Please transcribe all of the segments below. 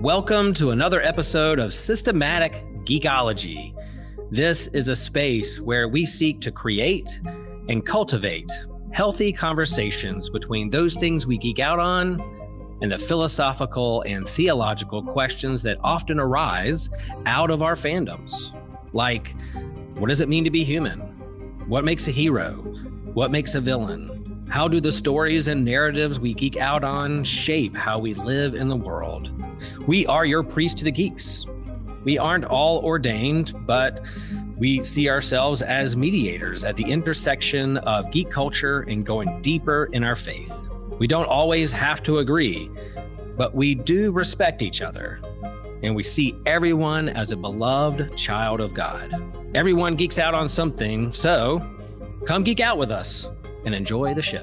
Welcome to another episode of Systematic Geekology. This is a space where we seek to create and cultivate healthy conversations between those things we geek out on and the philosophical and theological questions that often arise out of our fandoms. Like, what does it mean to be human? What makes a hero? What makes a villain? How do the stories and narratives we geek out on shape how we live in the world? We are your priest to the geeks. We aren't all ordained, but we see ourselves as mediators at the intersection of geek culture and going deeper in our faith. We don't always have to agree, but we do respect each other. And we see everyone as a beloved child of God. Everyone geeks out on something, so come geek out with us and enjoy the show.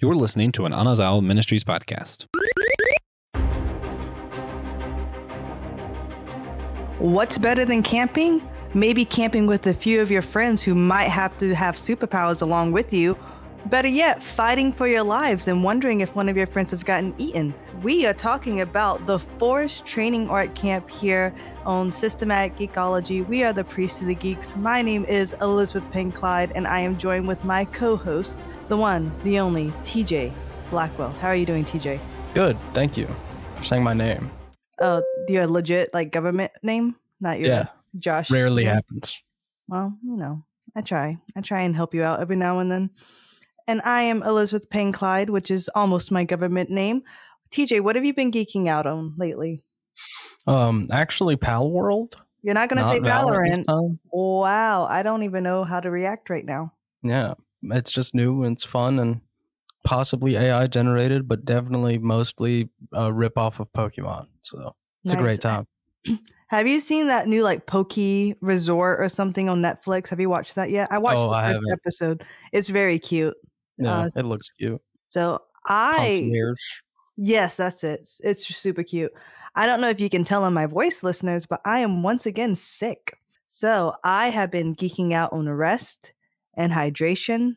You're listening to an Anazao Ministries podcast. What's better than camping? Maybe camping with a few of your friends who might have to have superpowers along with you. Better yet, fighting for your lives and wondering if one of your friends have gotten eaten. We are talking about the Forest Training Art Camp here on Systematic Geekology. We are the Priest of the Geeks. My name is Elizabeth Pang Clyde, and I am joined with my co host, the one, the only, TJ Blackwell. How are you doing, TJ? Good, thank you for saying my name. Oh, your legit like government name, not your Yeah, Josh. rarely name? happens. Well, you know, I try. I try and help you out every now and then. And I am Elizabeth Pang Clyde, which is almost my government name. TJ, what have you been geeking out on lately? Um, actually, Palworld. You're not going to say Valorant Valorant. Wow, I don't even know how to react right now. Yeah, it's just new and it's fun and possibly AI generated, but definitely mostly a rip off of Pokemon. So it's a great time. Have you seen that new like Pokey Resort or something on Netflix? Have you watched that yet? I watched Oh, the I 1st haven't. episode. It's very cute. Yeah, Uh, it looks cute. So I Concierge. Yes, that's it. It's- It's super cute. I don't know if you can tell on my voice, listeners, but I am once again sick. So I have been geeking out on rest and hydration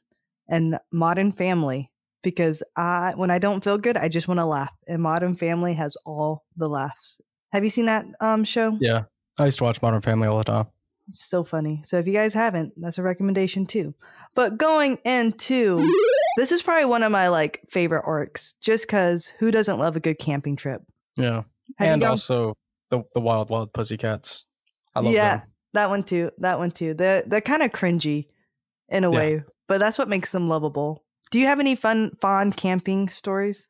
and Modern Family because I, when I don't feel good, I just want to laugh. And Modern Family has all the laughs. Have you seen that um show? Yeah, I used to watch Modern Family all the time. It's so funny. So if you guys haven't, that's a recommendation too. But going into this is probably one of my like favorite arcs, just because who doesn't love a good camping trip? Yeah, Have and gone- also the the Wild Wild Pussycats. I love them. yeah, them. that one too. That one too. They're they're kind of cringy in a Yeah. way, but that's what makes them lovable. Do you have any fun fond camping stories?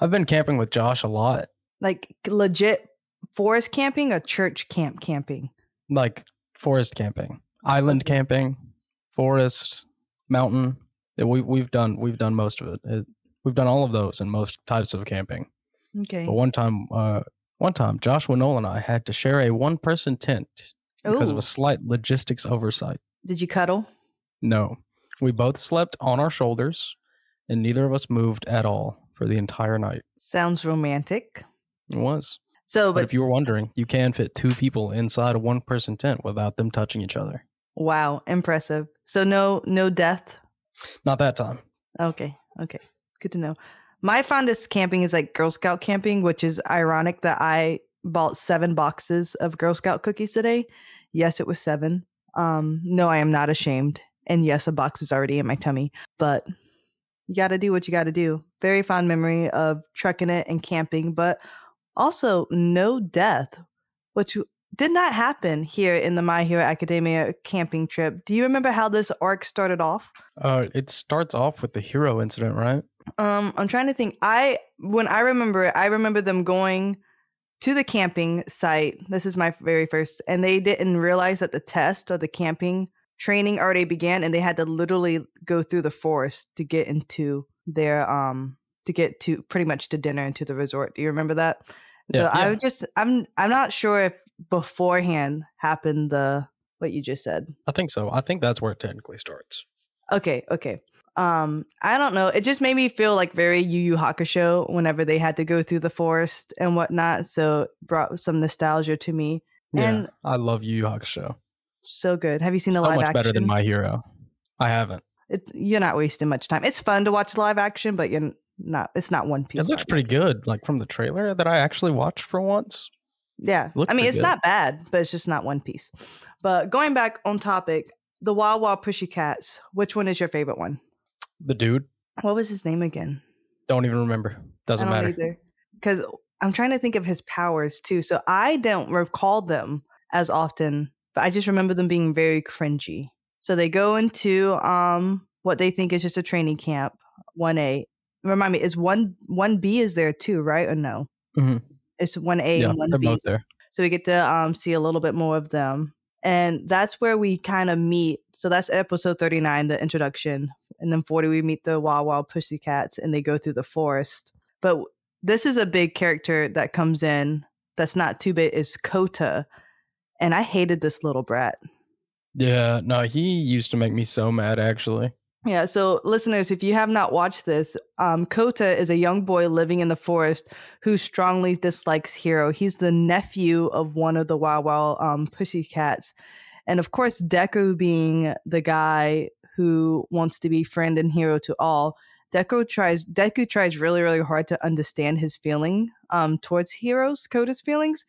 I've been camping with Josh a lot, Like legit forest camping or church camp camping? Like forest camping, island camping, forest, mountain. We we've done we've done most of it. it. We've done all of those and most types of camping. Okay. But one time, uh, one time, Joshua Noel and I had to share a one-person tent because of a slight logistics oversight. Did you cuddle? No, we both slept on our shoulders, and neither of us moved at all for the entire night. Sounds romantic. It was. So, But, but if you were wondering, you can fit two people inside a one-person tent without them touching each other. wow, impressive. So no no death. Not that time. Okay, okay, good to know. My fondest camping is like Girl Scout camping, which is ironic that I bought seven boxes of Girl Scout cookies today. Yes, it was seven. Um, no, I am not ashamed. And yes, a box is already in my tummy, but you got to do what you got to do. Very fond memory of trekking it and camping, but also no death, which did not happen here in the My Hero Academia camping trip. Do you remember how this arc started off? Uh, it starts off with the hero incident, right? Um, I'm trying to think. I when I remember it, I remember them going to the camping site. This is my very first, and they didn't realize that the test or the camping training already began, and they had to literally go through the forest to get into their um to get to pretty much to dinner and to the resort. Do you remember that? Yeah, so I yeah. was just I'm I'm not sure if beforehand happened the what you just said. I think so. I think that's where it technically starts. Okay, okay. Um, I don't know. It just made me feel like very Yu Yu Hakusho whenever they had to go through the forest and whatnot. So brought some nostalgia to me. Yeah, And- I love Yu Yu Hakusho. So good. Have you seen So the live much action? better than My Hero. I haven't. It, you're not wasting much time. It's fun to watch live action, but you're not. It's not One Piece. It looks pretty good, like from the trailer that I actually watched for once. Yeah. I mean, it's good. not bad, but it's just not One Piece. But going back on topic, the Wild Wild Pushy Cats, which one is your favorite one? The dude, What was his name again? don't even remember. Doesn't matter. Because I'm trying to think of his powers too. So I don't recall them as often, but I just remember them being very cringy. So they go into um what they think is just a training camp, one A. Remind me, is one one B is there too, right? Or no? Mhm. It's one A Yeah, and one B. both there. So we get to um, see a little bit more of them. And that's where we kind of meet. So that's episode 39, the introduction. And then 40, we meet the Wild Wild Pussycats and they go through the forest. But this is a big character that comes in that's not too big, is Kota. And I hated this little brat. Yeah, no, he used to make me so mad actually. Yeah, so listeners, if you have not watched this, um, Kota is a young boy living in the forest who strongly dislikes Hero. He's the nephew of one of the Wild Wild um, Pussycats. And of course, Deku being the guy who wants to be friend and hero to all, Deku tries Deku tries really, really hard to understand his feeling um, towards Heroes, Kota's feelings.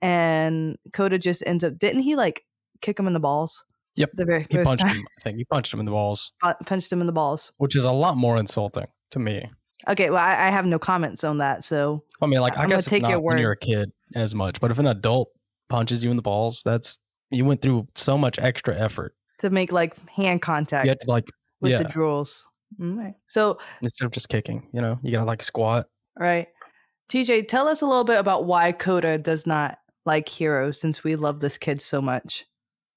And Kota just ends up didn't he like kick him in the balls? Yep, The very He first punched time. him. I think he punched him in the balls, punched him in the balls. which is a lot more insulting to me. Okay, well, I, I have no comments on that. So I mean, like I I'm guess take it's your not when word. you're a kid as much, but if an adult punches you in the balls, that's you went through so much extra effort. to make like hand contact You had to like with yeah, the drools. Alright. So, instead of just kicking, you know, you gotta like squat. Right. TJ, tell us a little bit about why Kota does not like Hero, since we love this kid so much.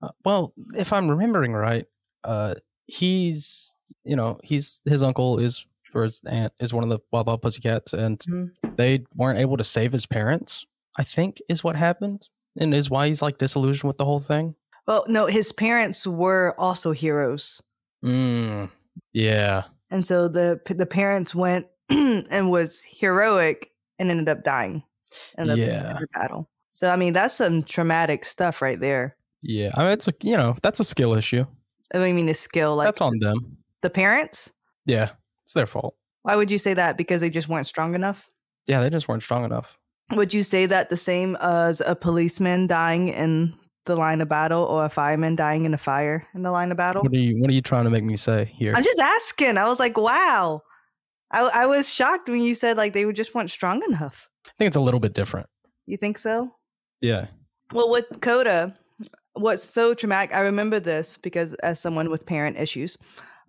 Uh, well, if I'm remembering right, uh, he's you know he's his uncle is or his aunt is one of the Wild Wild Pussycats, and Mhm. they weren't able to save his parents. I think is what happened, and is why he's like disillusioned with the whole thing. Well, no, his parents were also heroes, Mm, yeah, and so the the parents went and was heroic and ended up dying in Yeah. the battle. So, I mean, that's some traumatic stuff right there. Yeah. I mean, it's a you know that's a skill issue. Oh, I mean, the skill, like that's on them. the parents. Yeah, it's their fault. Why would you say that? Because they just weren't strong enough. Yeah, they just weren't strong enough. Would you say that the same as a policeman dying in the line of battle or a fireman dying in a fire in the line of battle? What are you What are you trying to make me say here? I'm just asking. I was like, wow. I, I was shocked when you said like they just weren't strong enough. I think it's a little bit different. You think so? Yeah. Well, with Kota, what's so traumatic, I remember this because as someone with parent issues,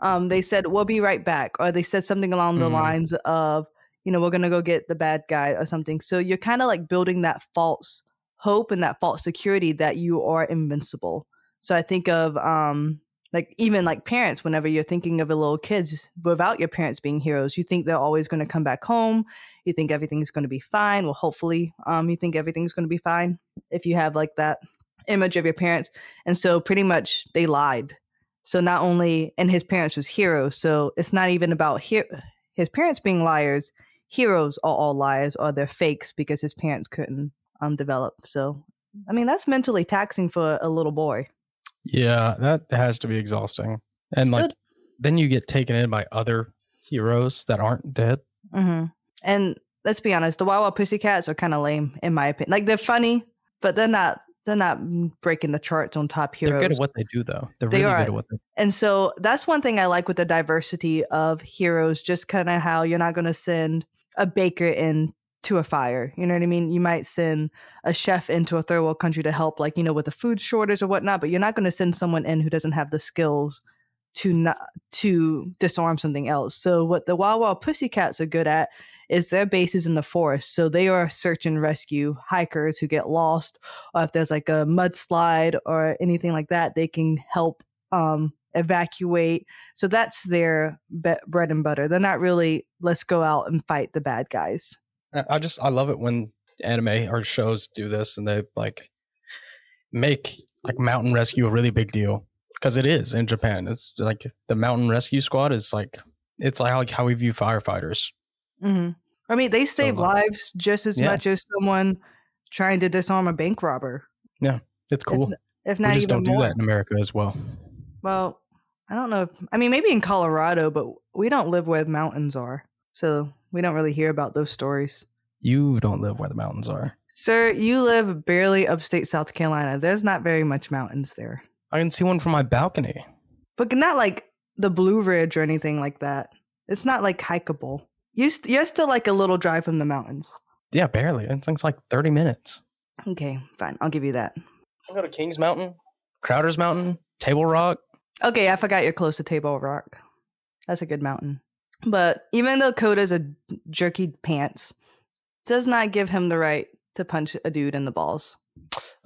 um, they said, we'll be right back. Or they said something along the Mhm. lines of, you know, we're going to go get the bad guy or something. So you're kind of like building that false hope and that false security that you are invincible. So I think of, um, like even like parents, whenever you're thinking of a little kids without your parents being heroes, you think they're always going to come back home. You think everything's going to be fine. Well, hopefully, um, you think everything's going to be fine if you have like that image of your parents. And so pretty much they lied. So not only and his parents was heroes. So it's not even about he- his parents being liars. Heroes are all liars or they're fakes because his parents couldn't um develop. So I mean that's mentally taxing for a little boy. Yeah, that has to be exhausting. And like then you get taken in by other heroes that aren't dead. hmm And let's be honest, the Wild Wild Pussycats are kind of lame in my opinion. Like they're funny, but they're not. They're not breaking the charts on top heroes. They're good at what they do though. They're They really are. good at what they do. And so that's one thing I like with the diversity of heroes, just kind of how you're not going to send a baker into a fire. You know what I mean? You might send a chef into a third world country to help, like, you know, with the food shortage or whatnot, but you're not going to send someone in who doesn't have the skills to not to disarm something else. So what the Wild Wild Pussycats are good at is their base is in the forest. So they are search and rescue hikers who get lost, or if there's like a mudslide or anything like that, they can help um, evacuate. So that's their be- bread and butter. They're not really let's go out and fight the bad guys. I just I love it when anime or shows do this and they like make like mountain rescue a really big deal because it is in Japan. It's like the mountain rescue squad is like it's like how we view firefighters. Hmm I mean, they save like- lives just as Yeah. much as someone trying to disarm a bank robber. Yeah, it's cool. If we not just even don't do more. that in America as well. Well, I don't know. If, I mean, maybe in Colorado, but we don't live where mountains are, so we don't really hear about those stories. You don't live where the mountains are. Sir, you live barely upstate South Carolina. There's not very much mountains there, I can see one from my balcony. but not like the Blue Ridge or anything like that. It's not like hikeable. You st- you're still like a little drive from the mountains. Yeah, barely. It takes like 30 minutes. Okay, fine. I'll give you that. I'll go to Kings Mountain, Crowder's Mountain, Table Rock. Okay, I forgot you're close to Table Rock. That's a good mountain. But even though Kota's a jerky pants, does not give him the right to punch a dude in the balls.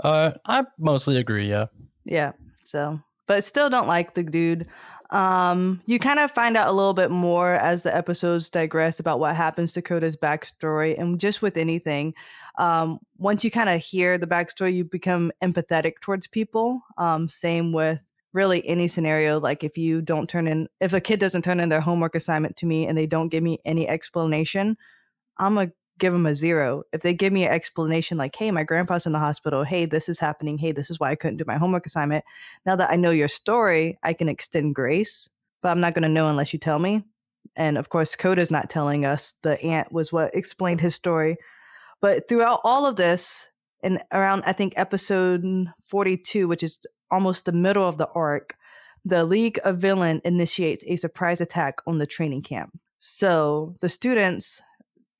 Uh, I mostly agree. Yeah. Yeah. So, but still don't like the dude. Um, you kind of find out a little bit more as the episodes digress about what happens to Kota's backstory, and just with anything, um, once you kind of hear the backstory, you become empathetic towards people. Um, same with really any scenario. Like if you don't turn in, if a kid doesn't turn in their homework assignment to me and they don't give me any explanation, I'm gonna give them a zero. If they give me an explanation like, hey, my grandpa's in the hospital, hey, this is happening, hey, this is why I couldn't do my homework assignment. Now that I know your story, I can extend grace, but I'm not gonna know unless you tell me. And of course, Kota's not telling us. The aunt was what explained his story. But throughout all of this, and around I think episode 42, which is almost the middle of the arc, the League of Villain initiates a surprise attack on the training camp. So the students,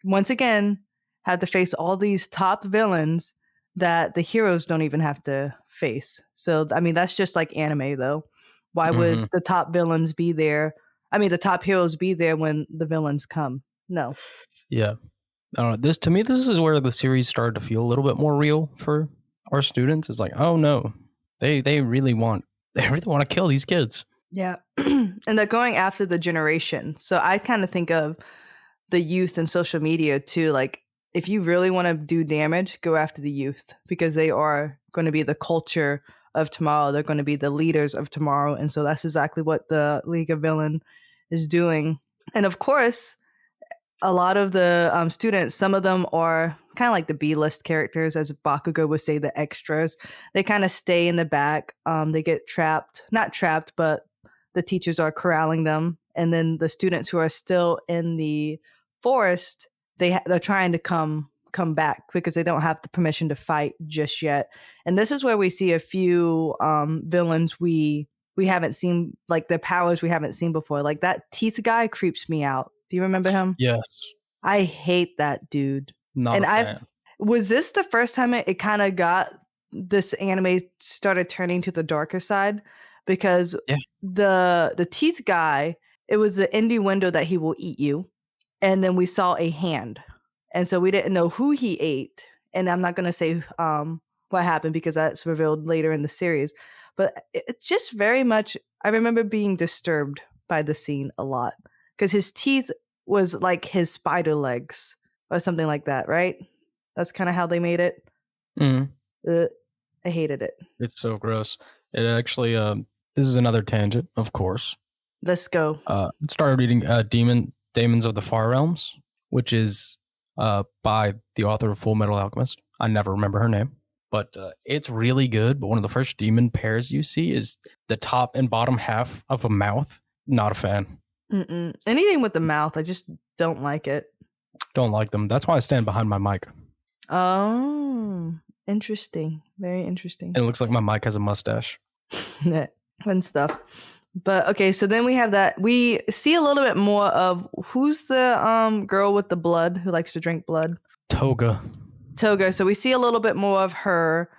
once again, have to face all these top villains that the heroes don't even have to face. So I mean, that's just like anime, though. Why would Mhm. the top villains be there? I mean, the top heroes be there when the villains come? No. Yeah. I don't know. This to me, this is where the series started to feel a little bit more real for our students. It's like, oh no, they they really want they really want to kill these kids. Yeah. and they're going after the generation. So I kind of think of the youth and social media too. Like, if you really want to do damage, go after the youth because they are going to be the culture of tomorrow. They're going to be the leaders of tomorrow. And so that's exactly what the League of Villain is doing. And of course, a lot of the um, students, some of them are kind of like the B list characters, as Bakugo would say, the extras. They kind of stay in the back. Um, they get trapped, not trapped, but the teachers are corralling them. And then the students who are still in the forest, they ha- they're trying to come come back because they don't have the permission to fight just yet. And this is where we see a few um, villains we we haven't seen, like the powers we haven't seen before. Like that teeth guy creeps me out. Do you remember him? Yes. I hate that dude. Not And fan. Was this the first time it, it kind of got this anime started turning to the darker side? Because Yeah. the the teeth guy, it was the indie window that he will eat you, and then we saw a hand, and so we didn't know who he ate. And I'm not gonna say um what happened because that's revealed later in the series, but it, it's just very much. I remember being disturbed by the scene a lot because his teeth was like his spider legs or something like that, right? That's kind of how they made it. Uh, I hated it. It's so gross. It actually, um, this is another tangent, of course. Let's go. Uh, started reading uh, Demon Demons of the Far Realms, which is uh, by the author of Full Metal Alchemist. I never remember her name, but uh, it's really good. But one of the first demon pairs you see is the top and bottom half of a mouth. Not a fan. Mm-mm. Anything with the mouth, I just don't like it. Don't like them. That's why I stand behind my mic. Oh, interesting. Very interesting. And it looks like my mic has a mustache. Fun stuff. But okay, so then we have that. We see a little bit more of who's the um girl with the blood who likes to drink blood. Toga. Toga. So we see a little bit more of her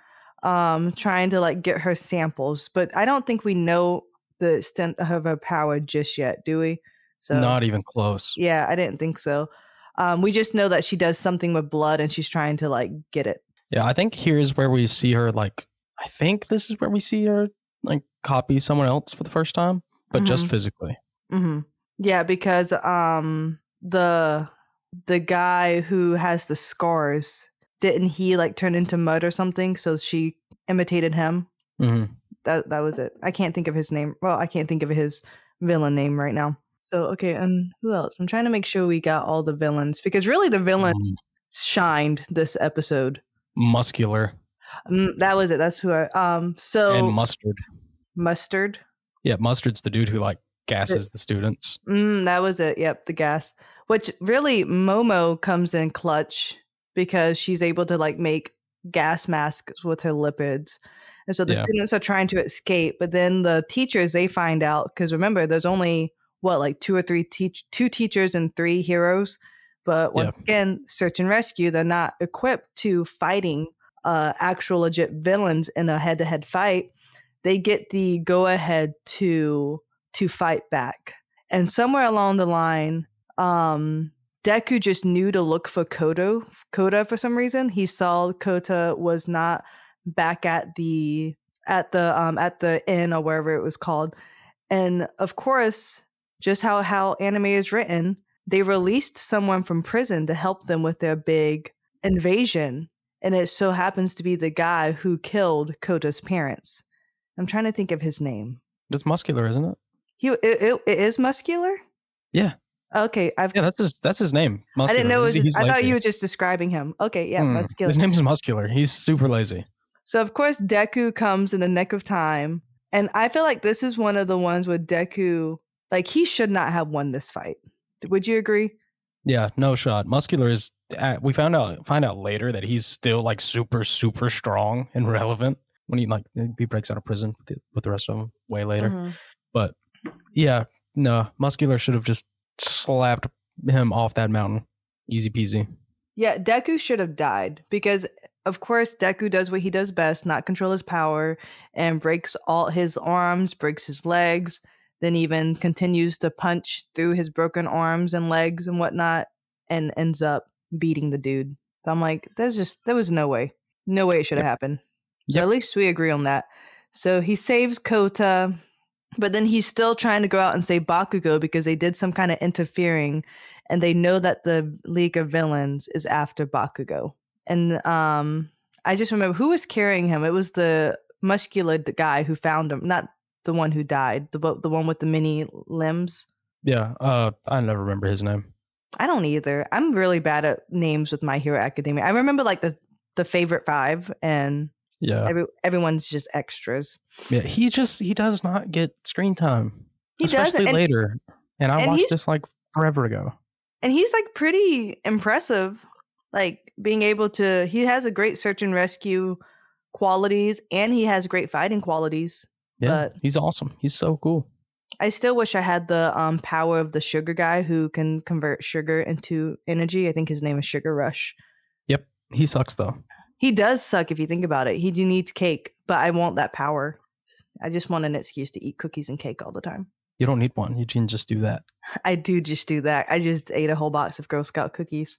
um trying to like get her samples, but I don't think we know the extent of her power just yet, do we? So Not even close. yeah, I didn't think so. Um we just know that she does something with blood and she's trying to like get it. Yeah, I think here's where we see her. Like, I think this is where we see her like copy someone else for the first time, but just Mhm. physically. hmm Yeah, because um the the guy who has the scars didn't he like turn into mud or something? So she imitated him. hmm That that was it. I can't think of his name. Well, I can't think of his villain name right now. So okay, and who else? I'm trying to make sure we got all the villains because really the villain Mm. shined this episode. Muscular. Mm, that was it. That's who I. Um. So and mustard. mustard. Yeah, mustard's the dude who like gasses the students. Mm, that was it. Yep, the gas. Which really, Momo comes in clutch because she's able to like make gas masks with her lipids. And so the Yeah. students are trying to escape, but then the teachers they find out because remember, there's only what like two or three teach two teachers and three heroes. But once again, search and rescue, they're not equipped to fighting uh, actual legit villains in a head-to-head fight. They get the go-ahead to to fight back. And somewhere along the line, um, Deku just knew to look for Kodo, Koda for some reason. He saw Kota was not back at the at the um at the inn or wherever it was called. And of course, just how how anime is written, they released someone from prison to help them with their big invasion. And it so happens to be the guy who killed Kota's parents. I'm trying to think of his name. That's muscular, isn't it? He it, it, it is muscular. Yeah. Okay, I've. Yeah, that's his that's his name. I didn't know. It was He's- his- he's I thought you were just describing him. Okay, yeah, Mm, muscular. His name's muscular. He's super lazy. So of course Deku comes in the nick of time, and I feel like this is one of the ones where Deku, like, he should not have won this fight. Would you agree? Yeah, no shot. Muscular is. Uh, we found out find out later that he's still like super super strong and relevant when he like he breaks out of prison with the, with the rest of them way later. Mhm. But yeah, no, muscular should have just slapped him off that mountain, easy peasy. Yeah, Deku should have died because, of course, Deku does what he does best: not control his power, and breaks all his arms, breaks his legs, then even continues to punch through his broken arms and legs and whatnot, and ends up beating the dude. So I'm like, there's just there was no way, no way it should have happened. So Yep. at least we agree on that. So he saves Kota, but then he's still trying to go out and save Bakugo because they did some kind of interfering and they know that the League of Villains is after Bakugo. And um I just remember who was carrying him. It was the muscular guy who found him, not the one who died, the the one with the mini limbs. Yeah, uh, I never remember his name. I don't either. I'm really bad at names with My Hero Academia. I remember like the the favorite five, and Yeah, every everyone's just extras. yeah. He just he does not get screen time, He especially doesn't, and, later. And I and watched this like forever ago. and he's like pretty impressive. Like being able to, he has a great search and rescue qualities, and he has great fighting qualities. Yeah, But- he's awesome. He's so cool. I still wish I had the um power of the sugar guy who can convert sugar into energy. I think his name is Sugar Rush. Yep, he sucks though. He does suck if you think about it. He needs cake, but I want that power. I just want an excuse to eat cookies and cake all the time. You don't need one. You can just do that. I do just do that. I just ate a whole box of Girl Scout cookies,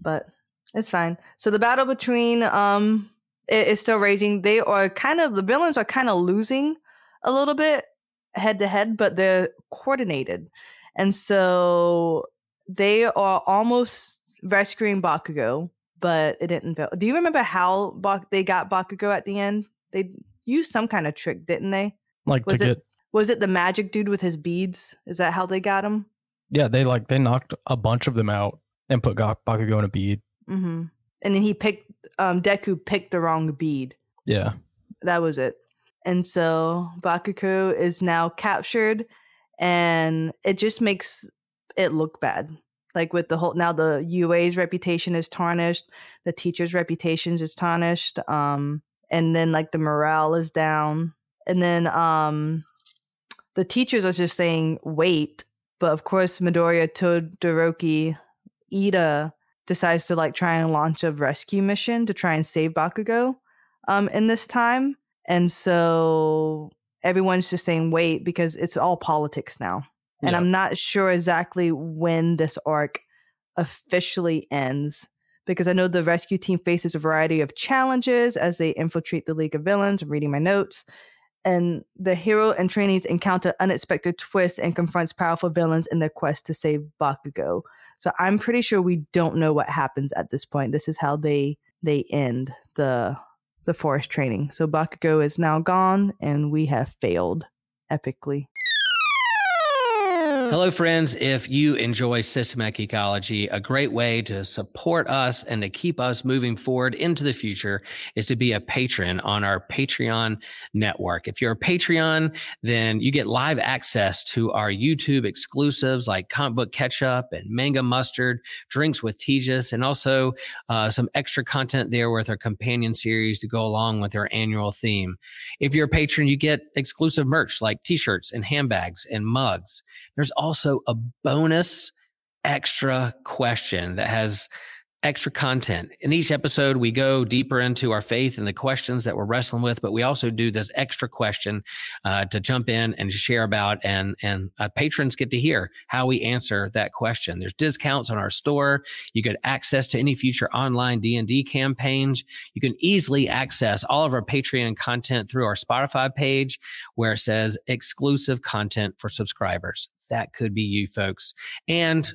but it's fine. So the battle between um is still raging. They are kind of the villains are kind of losing a little bit head to head, but they're coordinated, and so they are almost rescuing Bakugo, but it didn't. Fail. Do you remember how Bak- they got Bakugo at the end? They used some kind of trick, didn't they? Like Was to it- get Was it the magic dude with his beads? Is that how they got him? yeah, they like they knocked a bunch of them out and put Bakugo in a bead. hmm And then he picked um Deku picked the wrong bead. Yeah, That was it. And so Bakugo is now captured and it just makes it look bad. Like with the whole now the UA's reputation is tarnished, the teacher's reputations is tarnished, um, and then like the morale is down. And then um the teachers are just saying wait, but of course Midoriya Todoroki Iida decides to like try and launch a rescue mission to try and save Bakugo um in this time. And so everyone's just saying wait because it's all politics now. And Yeah. I'm not sure exactly when this arc officially ends because I know the rescue team faces a variety of challenges as they infiltrate the League of Villains. I'm reading my notes. And the hero and trainees encounter unexpected twists and confronts powerful villains in their quest to save Bakugo. So I'm pretty sure we don't know what happens at this point. This is how they they end the the forest training. So Bakugo is now gone and we have failed epically. Hello, friends. If you enjoy Systematic Geekology, a great way to support us and to keep us moving forward into the future is to be a patron on our Patreon network. If you're a Patreon, then you get live access to our YouTube exclusives like Comic Book Ketchup and Manga Mustard, Drinks with Tejas, and also uh, some extra content there with our companion series to go along with our annual theme. If you're a patron, you get exclusive merch like t shirts and handbags and mugs. There's also a bonus extra question that has extra content. In each episode, we go deeper into our faith and the questions that we're wrestling with, but we also do this extra question uh, to jump in and share about, and and uh, patrons get to hear how we answer that question. There's discounts on our store. You get access to any future online D and D campaigns. You can easily access all of our Patreon content through our Spotify page, where it says exclusive content for subscribers. That could be you, folks, and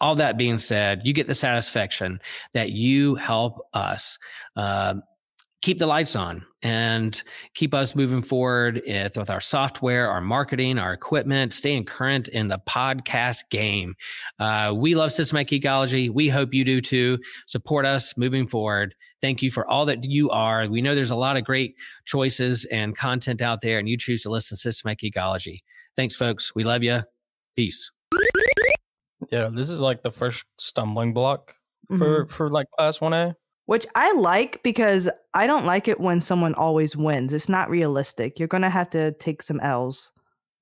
all that being said, you get the satisfaction that you help us uh, keep the lights on and keep us moving forward with, with, our software, our marketing, our equipment, staying current in the podcast game. Uh, we love Systematic Geekology. We hope you do too. Support us moving forward. Thank you for all that you are. We know there's a lot of great choices and content out there, and you choose to listen to Systematic Geekology. Thanks, folks. We love you. Peace. Yeah, this is like the first stumbling block for Mhm. for like class one A. Which I like because I don't like it when someone always wins. It's not realistic. You're gonna have to take some L's.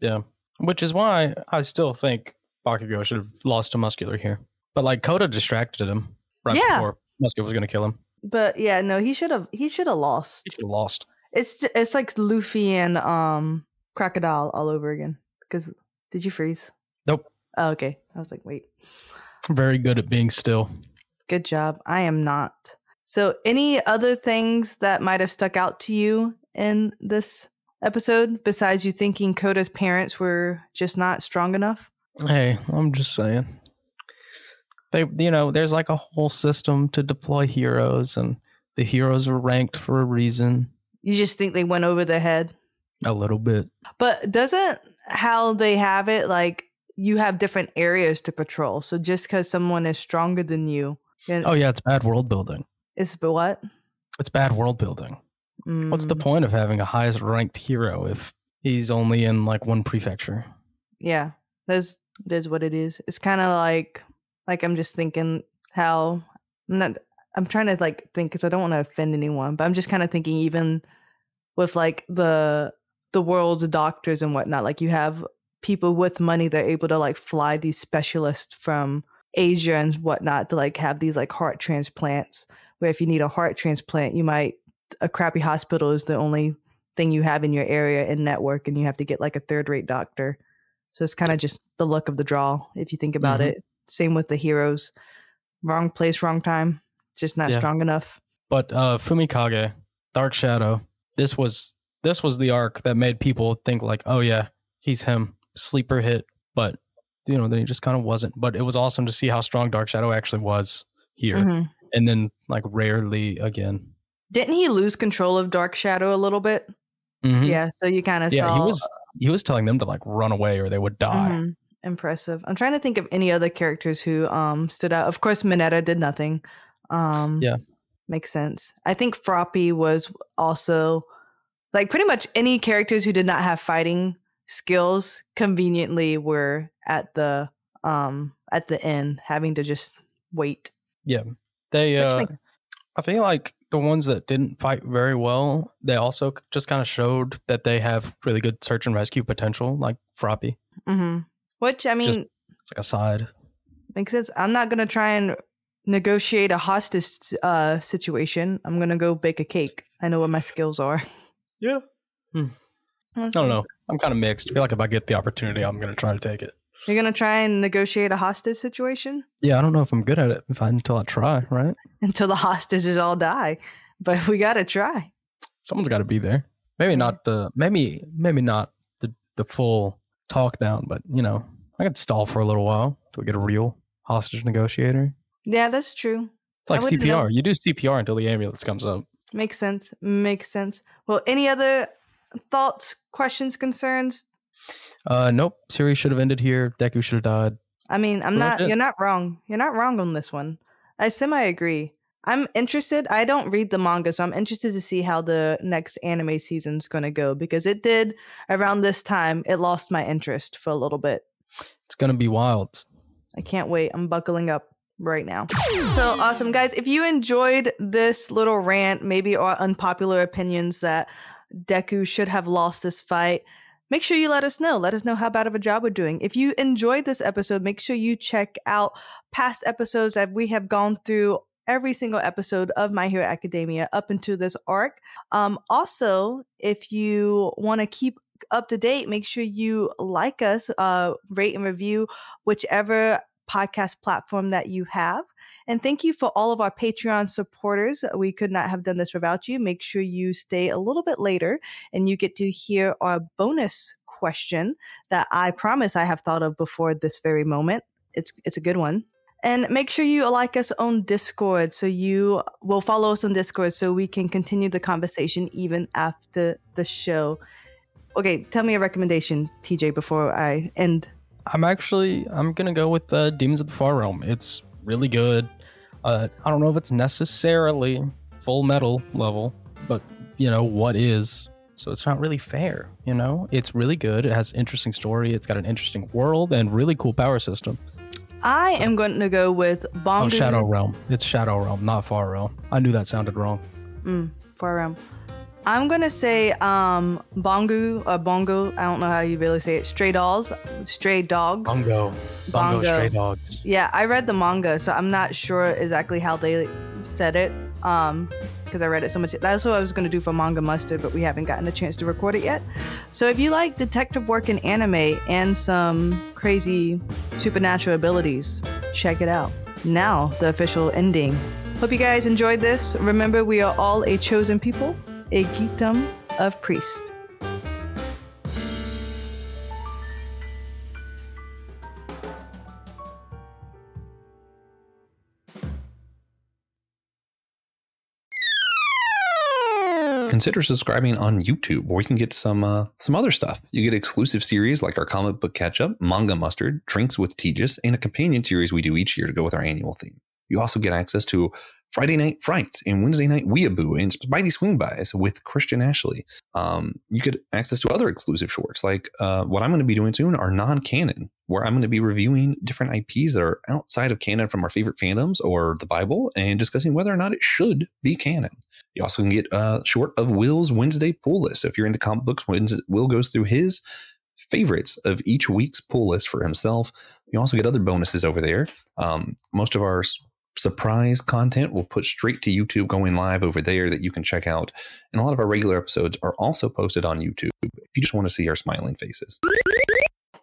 Yeah, which is why I still think Bakugo should have lost to Muscular here. But like Kota distracted him right Yeah. before Muscular was going to kill him. But yeah, no, he should have. He should have lost. He should have lost. It's it's like Luffy and um Crocodile all over again. Because did you freeze? Nope. Oh, okay. I was like, wait. Very good at being still. Good job. I am not. So, any other things that might have stuck out to you in this episode besides you thinking Kota's parents were just not strong enough? Hey, I'm just saying. They, you know, there's like a whole system to deploy heroes, and the heroes are ranked for a reason. You just think they went over the head? A little bit. But doesn't how they have it like you have different areas to patrol? So just because someone is stronger than you, Oh yeah, it's bad world building. it's but what? It's bad world building. What's the Mm, point of having a highest ranked hero if he's only in like one prefecture? Yeah, that's is what it is. It's kind of like like I'm just thinking how I'm not. I'm trying to like think because I don't want to offend anyone, but I'm just kind of thinking even with like the the world's doctors and whatnot. Like you have people with money that are able to like fly these specialists from Asia and whatnot to like have these like heart transplants. Where if you need a heart transplant, you might a crappy hospital is the only thing you have in your area and network, and you have to get like a third rate doctor. So it's kind of just the luck of the draw if you think about Mhm. it. Same with the heroes. Wrong place, wrong time. Just not Yeah. strong enough. But uh Fumikage, Dark Shadow, this was this was the arc that made people think like, oh yeah, he's him. Sleeper hit. But you know, then he just kind of wasn't. But it was awesome to see how strong Dark Shadow actually was here. Mhm. And then like rarely again. Didn't he lose control of Dark Shadow a little bit? Mhm. Yeah. So you kind of Yeah, saw. he was he was telling them to like run away or they would die. Mhm. Impressive. I'm trying to think of any other characters who um stood out. Of course, Mineta did nothing. Um, Yeah. makes sense. I think Froppy was also like pretty much any characters who did not have fighting skills conveniently were at the um at the end having to just wait. Yeah. They uh makes- I think like the ones that didn't fight very well, they also just kind of showed that they have really good search and rescue potential, like Froppy. hmm Which I mean Just- It's like a side. makes sense. I'm not gonna try and negotiate a hostage uh situation. I'm gonna go bake a cake. I know what my skills are. Yeah. That I don't know. I'm kind of mixed. I feel like if I get the opportunity, I'm going to try to take it. You're gonna try and negotiate a hostage situation Yeah, I don't know if I'm good at it if I, until I try, right? until the hostages all die, but we gotta try. Someone's got to be there. Maybe not the maybe maybe not the the full talk down, but you know, I could stall for a little while till we get a real hostage negotiator. Yeah, that's true. It's like wouldn't know. CPR. You do CPR until the ambulance comes up. Makes sense. Makes sense. Well, any other thoughts, questions, concerns? Uh, nope. Series should have ended here. Deku should have died. I mean, I'm not. You're not wrong. You're not wrong on this one. I semi agree. I'm interested. I don't read the manga, so I'm interested to see how the next anime season's going to go because it did around this time. It lost my interest for a little bit. It's gonna be wild. I can't wait. I'm buckling up right now. So awesome, guys. If you enjoyed this little rant, maybe our unpopular opinions that Deku should have lost this fight, make sure you let us know. Let us know how bad of a job we're doing. If you enjoyed this episode, make sure you check out past episodes that we have gone through every single episode of My Hero Academia up into this arc. Um, also, if you want to keep up to date, make sure you like us, uh, rate and review whichever podcast platform that you have. And thank you for all of our Patreon supporters. We could not have done this without you. Make sure you stay a little bit later and you get to hear our bonus question that I promise I have thought of before this very moment. It's it's a good one. And make sure you like us on Discord so you will follow us on Discord so we can continue the conversation even after the show. Okay, tell me a recommendation, TJ, before I end. I'm actually I'm gonna go with uh, Demons of the Far Realm. It's really good. Uh, I don't know if it's necessarily full metal level, but you know what is. So it's not really fair. You know, it's really good. It has interesting story. It's got an interesting world and really cool power system. I am going to go with Bongo. Oh, Shadow Realm. It's Shadow Realm, not Far Realm. I knew that sounded wrong. Mm, Far Realm. I'm gonna say um Bongo or Bongo. I don't know how you really say it. Stray Dolls, Stray Dogs. Bongo. Bongo, Bongo. Stray Dogs. Yeah, I read the manga, so I'm not sure exactly how they said it. Um, because I read it so much. That's what I was gonna do for Manga Mustard, but we haven't gotten a chance to record it yet. So if you like detective work in anime and some crazy supernatural abilities, check it out. Now the official ending. Hope you guys enjoyed this. Remember, we are all a chosen people, a geekdom of priest. Consider subscribing on YouTube, where you can get some uh, some other stuff. You get exclusive series like our comic book catch up, manga mustard, drinks with Tejas, and a companion series we do each year to go with our annual theme. You also get access to Friday Night Frights and Wednesday Night Weeaboo and Spidey Swing Bys with Christian Ashley. Um, you get access to other exclusive shorts, like uh, what I'm going to be doing soon are non canon, where I'm going to be reviewing different IPs that are outside of canon from our favorite fandoms or the Bible and discussing whether or not it should be canon. You also can get a short of Will's Wednesday pull list. If you're into comic books, Will goes through his favorites of each week's pull list for himself. You also get other bonuses over there. Um, most of our surprise content we'll put straight to YouTube going live over there that you can check out. And a lot of our regular episodes are also posted on YouTube if you just want to see our smiling faces.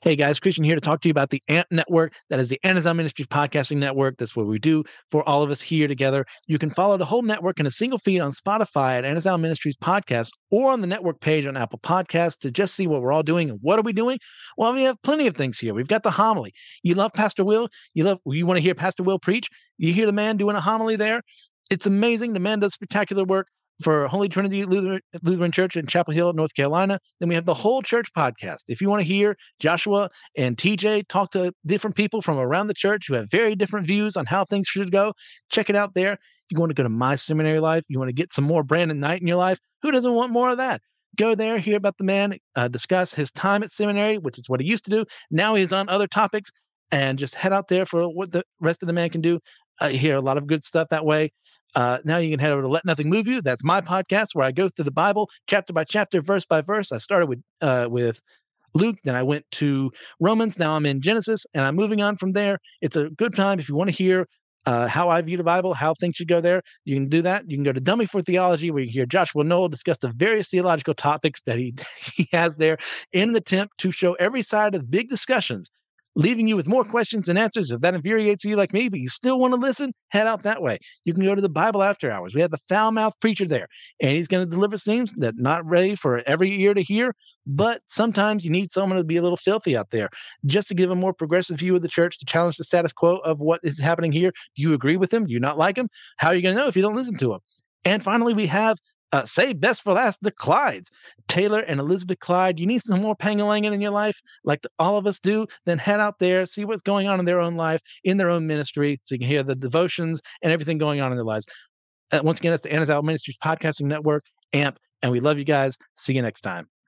Hey guys, Christian here to talk to you about the ANT Network. That is the Anazao Ministries Podcasting Network. That's what we do for all of us here together. You can follow the whole network in a single feed on Spotify at Anazao Ministries Podcast or on the network page on Apple Podcasts to just see what we're all doing. And what are we doing? Well, we have plenty of things here. We've got the homily. You love Pastor Will. You love. You want to hear Pastor Will preach. You hear the man doing a homily there. It's amazing. The man does spectacular work for Holy Trinity Lutheran, Lutheran Church in Chapel Hill, North Carolina. Then we have the whole church podcast. If you want to hear Joshua and TJ talk to different people from around the church who have very different views on how things should go, check it out there. You want to go to my seminary life? You want to get some more Brandon Knight in your life? Who doesn't want more of that? Go there, hear about the man, uh, discuss his time at seminary, which is what he used to do. Now he's on other topics, and just head out there for what the rest of the man can do. Uh, hear a lot of good stuff that way. Uh, now you can head over to Let Nothing Move You. That's my podcast where I go through the Bible chapter by chapter, verse by verse. I started with uh, with Luke, then I went to Romans. Now I'm in Genesis, and I'm moving on from there. It's a good time if you want to hear uh, how I view the Bible, how things should go there. You can do that. You can go to Dummy for Theology, where you hear Joshua Noel discuss the various theological topics that he he has there in an attempt to show every side of big discussions leaving you with more mm-hmm. questions and answers. If that infuriates you like me, but you still want to listen, head out that way. You can go to the Bible After Hours. We have the foul mouth preacher there, and he's going to deliver things that not ready for every ear to hear. But sometimes you need someone to be a little filthy out there, just to give a more progressive view of the church, to challenge the status quo of what is happening here. Do you agree with him? Do you not like him? How are you going to know if you don't listen to him? And finally, we have Uh, say best for last, the Clydes. Taylor and Elizabeth Clyde, you need some more pangalangin in your life, like all of us do, then head out there, see what's going on in their own life, in their own ministry, so you can hear the devotions and everything going on in their lives. Uh, once again, that's the Anazao Ministries Podcasting Network, AMP, and we love you guys. See you next time.